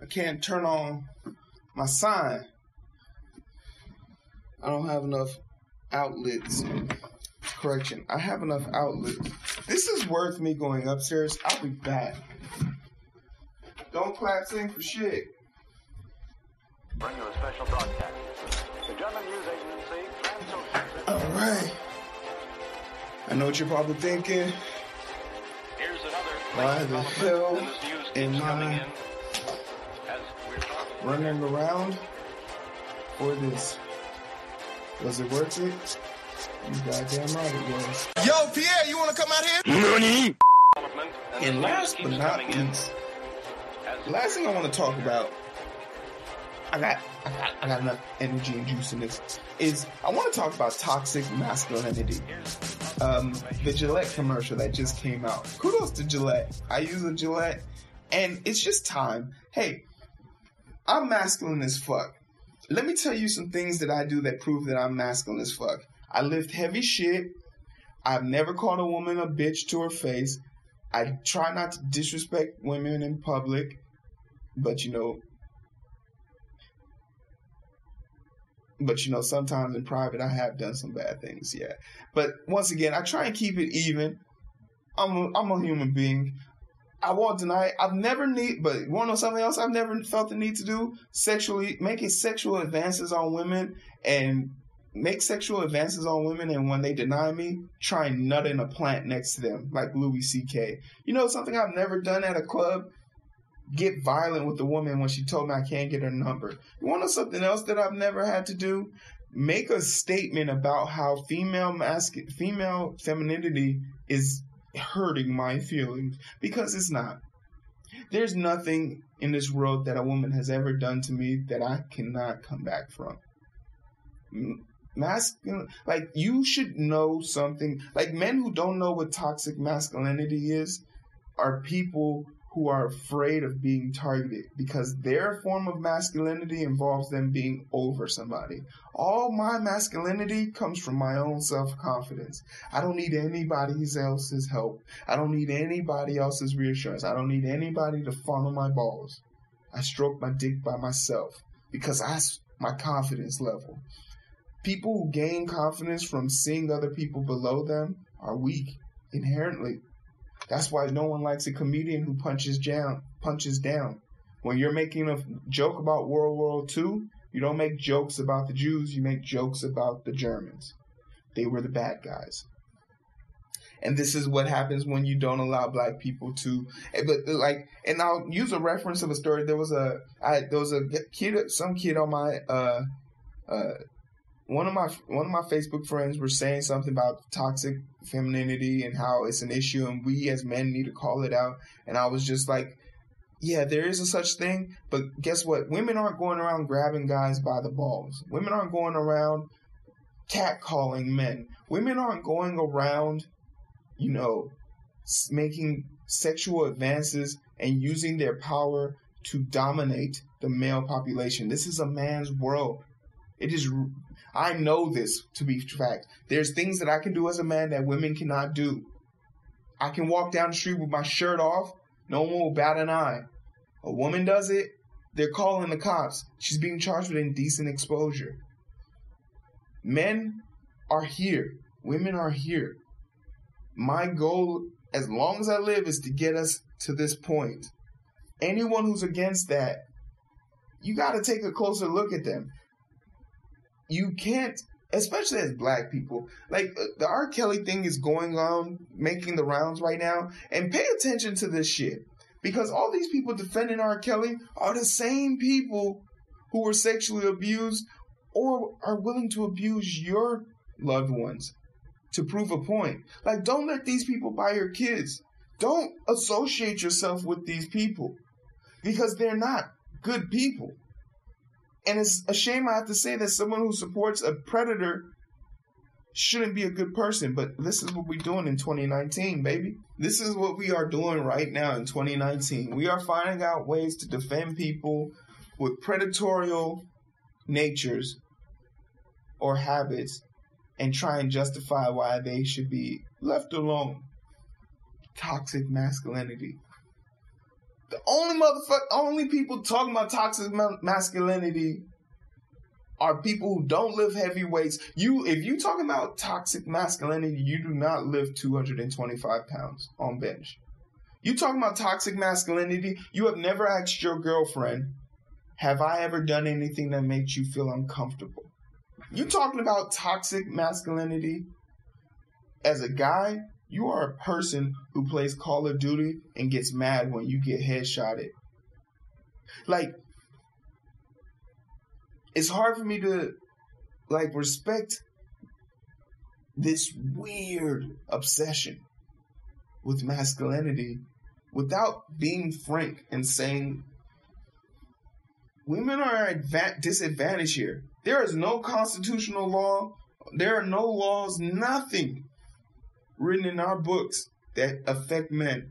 I can't turn on my sign. I don't have enough outlets. Correction, I have enough outlets. This is worth me going upstairs. I'll be back. Don't clap sing for shit. Bring you a special broadcast. The German news agency. Alright. I know what you're probably thinking. Here's another Why the hell am I running around for this. Was it worth it? You goddamn right it was. Yo, Pierre, you want to come out here? Development, and And last but not least, last thing I want to talk about, I got, I got, I got enough energy and juice in this. Is I want to talk about toxic masculinity. Um, the Gillette commercial that just came out. Kudos to Gillette. I use a Gillette, and it's just time. Hey, I'm masculine as fuck. Let me tell you some things that I do that prove that I'm masculine as fuck. I lift heavy shit. I've never called a woman a bitch to her face. I try not to disrespect women in public, but you know, but you know, sometimes in private I have done some bad things, yeah. But once again, I try and keep it even. I'm a, I'm a human being. I won't deny it. I've never need, but you want to know something else? I've never felt the need to do sexually, making sexual advances on women and make sexual advances on women, and when they deny me, try nutting a plant next to them, like Louis C.K. You know something I've never done at a club? Get violent with the woman when she told me I can't get her number. You want to know something else that I've never had to do? Make a statement about how female masculine, female femininity is hurting my feelings because it's not. There's nothing in this world that a woman has ever done to me that I cannot come back from. Masculine, like you should know something. Like men who don't know what toxic masculinity is are people who are afraid of being targeted because their form of masculinity involves them being over somebody. All my masculinity comes from my own self confidence. I don't need anybody else's help. I don't need anybody else's reassurance. I don't need anybody to fondle my balls. I stroke my dick by myself because that's my confidence level. People who gain confidence from seeing other people below them are weak inherently. That's why no one likes a comedian who punches down. Punches down. When you're making a joke about World War II, you don't make jokes about the Jews. You make jokes about the Germans. They were the bad guys. And this is what happens when you don't allow black people to. eh, But like, and I'll use a reference of a story. There was a, I there was a kid, some kid on my, uh, uh, one of my one of my Facebook friends were saying something about toxic femininity and how it's an issue and we as men need to call it out. And I was just like, yeah, there is a such thing, but guess what? Women aren't going around grabbing guys by the balls. Women aren't going around catcalling men. Women aren't going around, you know, making sexual advances and using their power to dominate the male population. This is a man's world. It is. I know this to be fact. There's things that I can do as a man that women cannot do. I can walk down the street with my shirt off. No one will bat an eye. A woman does it. They're calling the cops. She's being charged with indecent exposure. Men are here. Women are here. My goal, as long as I live, is to get us to this point. Anyone who's against that, you got to take a closer look at them you can't, especially as black people, like uh, the R. Kelly thing is going on, making the rounds right now, and pay attention to this shit. Because all these people defending R. Kelly are the same people who were sexually abused or are willing to abuse your loved ones to prove a point. Like, don't let these people buy your kids. Don't associate yourself with these people because they're not good people. And it's a shame I have to say that someone who supports a predator shouldn't be a good person, but this is what we're doing in 2019, baby. This is what we are doing right now in 2019. We are finding out ways to defend people with predatorial natures or habits and try and justify why they should be left alone. Toxic masculinity. The only motherfucker, only people talking about toxic masculinity are people who don't lift heavy weights. You, if you talking about toxic masculinity, you do not lift 225 pounds on bench. You talking about toxic masculinity, you have never asked your girlfriend, have I ever done anything that makes you feel uncomfortable? You talking about toxic masculinity as a guy, you are a person who plays Call of Duty and gets mad when you get headshotted. Like, it's hard for me to like respect this weird obsession with masculinity without being frank and saying women are at disadvantage here. There is no constitutional law. There are no laws, nothing written in our books that affect men.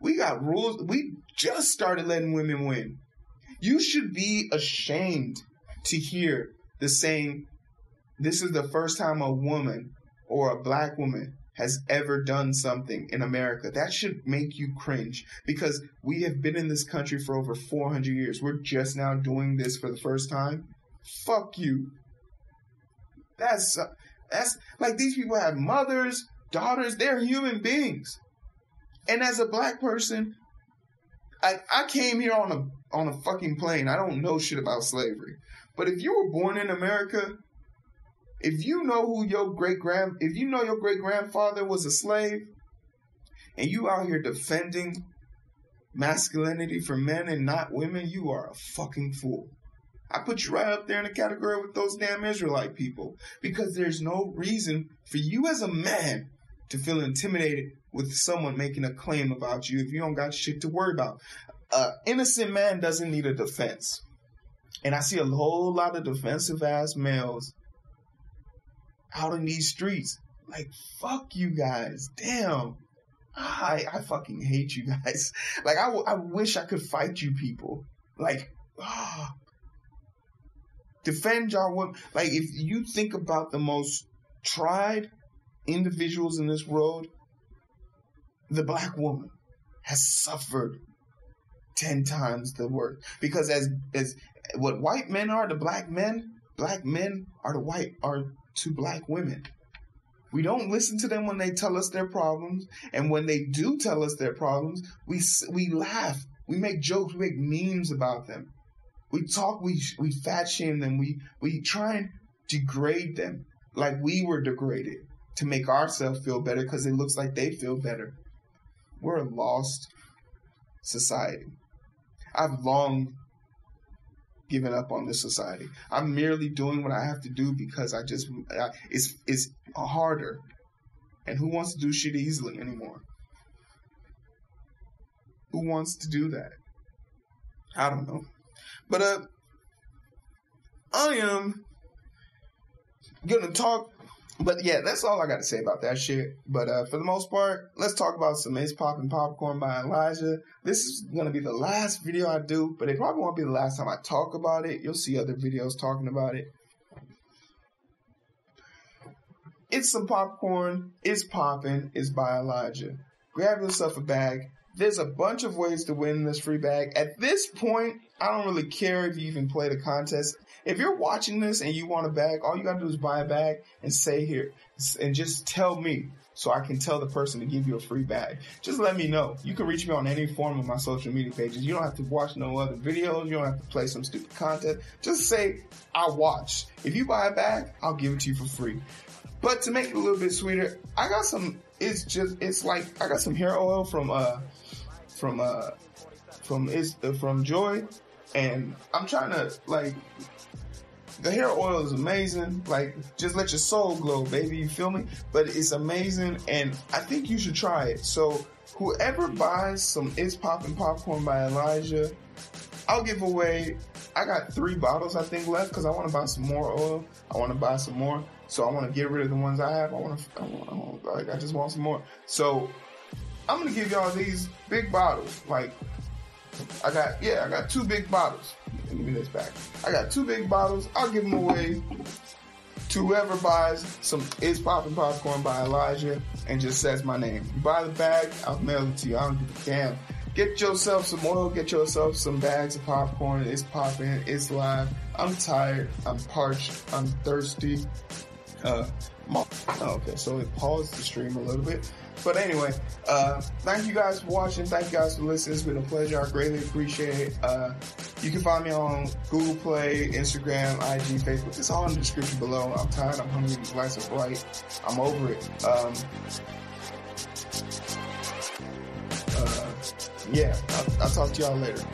We got rules. We just started letting women win. You should be ashamed to hear the saying, this is the first time a woman or a black woman has ever done something in America. That should make you cringe because we have been in this country for over 400 years. We're just now doing this for the first time. Fuck you. That's that's like these people have mothers, daughters, they're human beings. And as a black person, I, I came here on a on a fucking plane. I don't know shit about slavery. But if you were born in America, if you know who your great grand if you know your great grandfather was a slave and you out here defending masculinity for men and not women, you are a fucking fool. I put you right up there in the category with those damn Israelite people because there's no reason for you as a man to feel intimidated with someone making a claim about you if you don't got shit to worry about. An innocent man doesn't need a defense. And I see a whole lot of defensive ass males out in these streets. Like, fuck you guys. Damn. I, I fucking hate you guys. Like, I, I wish I could fight you people. Like, ah. Defend your women. Like, if you think about the most tried individuals in this world, the black woman has suffered 10 times the work. Because as as what white men are to black men black men are to white are to black women. We don't listen to them when they tell us their problems and when they do tell us their problems we we laugh. We make jokes we make memes about them we talk we we fat shame them we we try and degrade them like we were degraded to make ourselves feel better because it looks like they feel better we're a lost society I've long given up on this society. I'm merely doing what I have to do because I just I, it's it's harder. And who wants to do shit easily anymore? Who wants to do that? I don't know. But uh I am gonna talk but yeah, that's all I got to say about that shit. But uh, for the most part, let's talk about some It's Poppin' Popcorn by Elijah. This is gonna be the last video I do, but it probably won't be the last time I talk about it. You'll see other videos talking about it. It's some popcorn. It's popping. It's by Elijah. Grab yourself a bag. There's a bunch of ways to win this free bag. At this point, I don't really care if you even play the contest. If you're watching this and you want a bag, all you gotta do is buy a bag and say here and just tell me so I can tell the person to give you a free bag. Just let me know. You can reach me on any form of my social media pages. You don't have to watch no other videos. You don't have to play some stupid content. Just say, I watch. If you buy a bag, I'll give it to you for free. But to make it a little bit sweeter, I got some, it's just, it's like, I got some hair oil from, uh, from, uh, from, is uh, from Joy. And I'm trying to like the hair oil is amazing. Like, just let your soul glow, baby. You feel me? But it's amazing, and I think you should try it. So, whoever buys some It's Poppin' Popcorn by Elijah, I'll give away. I got three bottles, I think, left because I want to buy some more oil. I want to buy some more. So I want to get rid of the ones I have. I want to. I want. I, want, like, I just want some more. So I'm gonna give y'all these big bottles. Like I got yeah, I got two big bottles. Give me this back. I got two big bottles. I'll give them away to whoever buys some It's Poppin' Popcorn by Elijah and just says my name. You buy the bag, I'll mail it to you. I don't give a damn. Get yourself some oil. Get yourself some bags of popcorn. It's popping. It's live. I'm tired. I'm parched. I'm thirsty. Uh, oh, okay, so it paused the stream a little bit. But anyway, uh, thank you guys for watching. Thank you guys for listening. It's been a pleasure. I greatly appreciate it. Uh, you can find me on Google Play, Instagram, IG, Facebook. It's all in the description below. I'm tired. I'm hungry. These lights are bright. I'm over it. Um, uh, yeah, I'll, I'll talk to y'all later.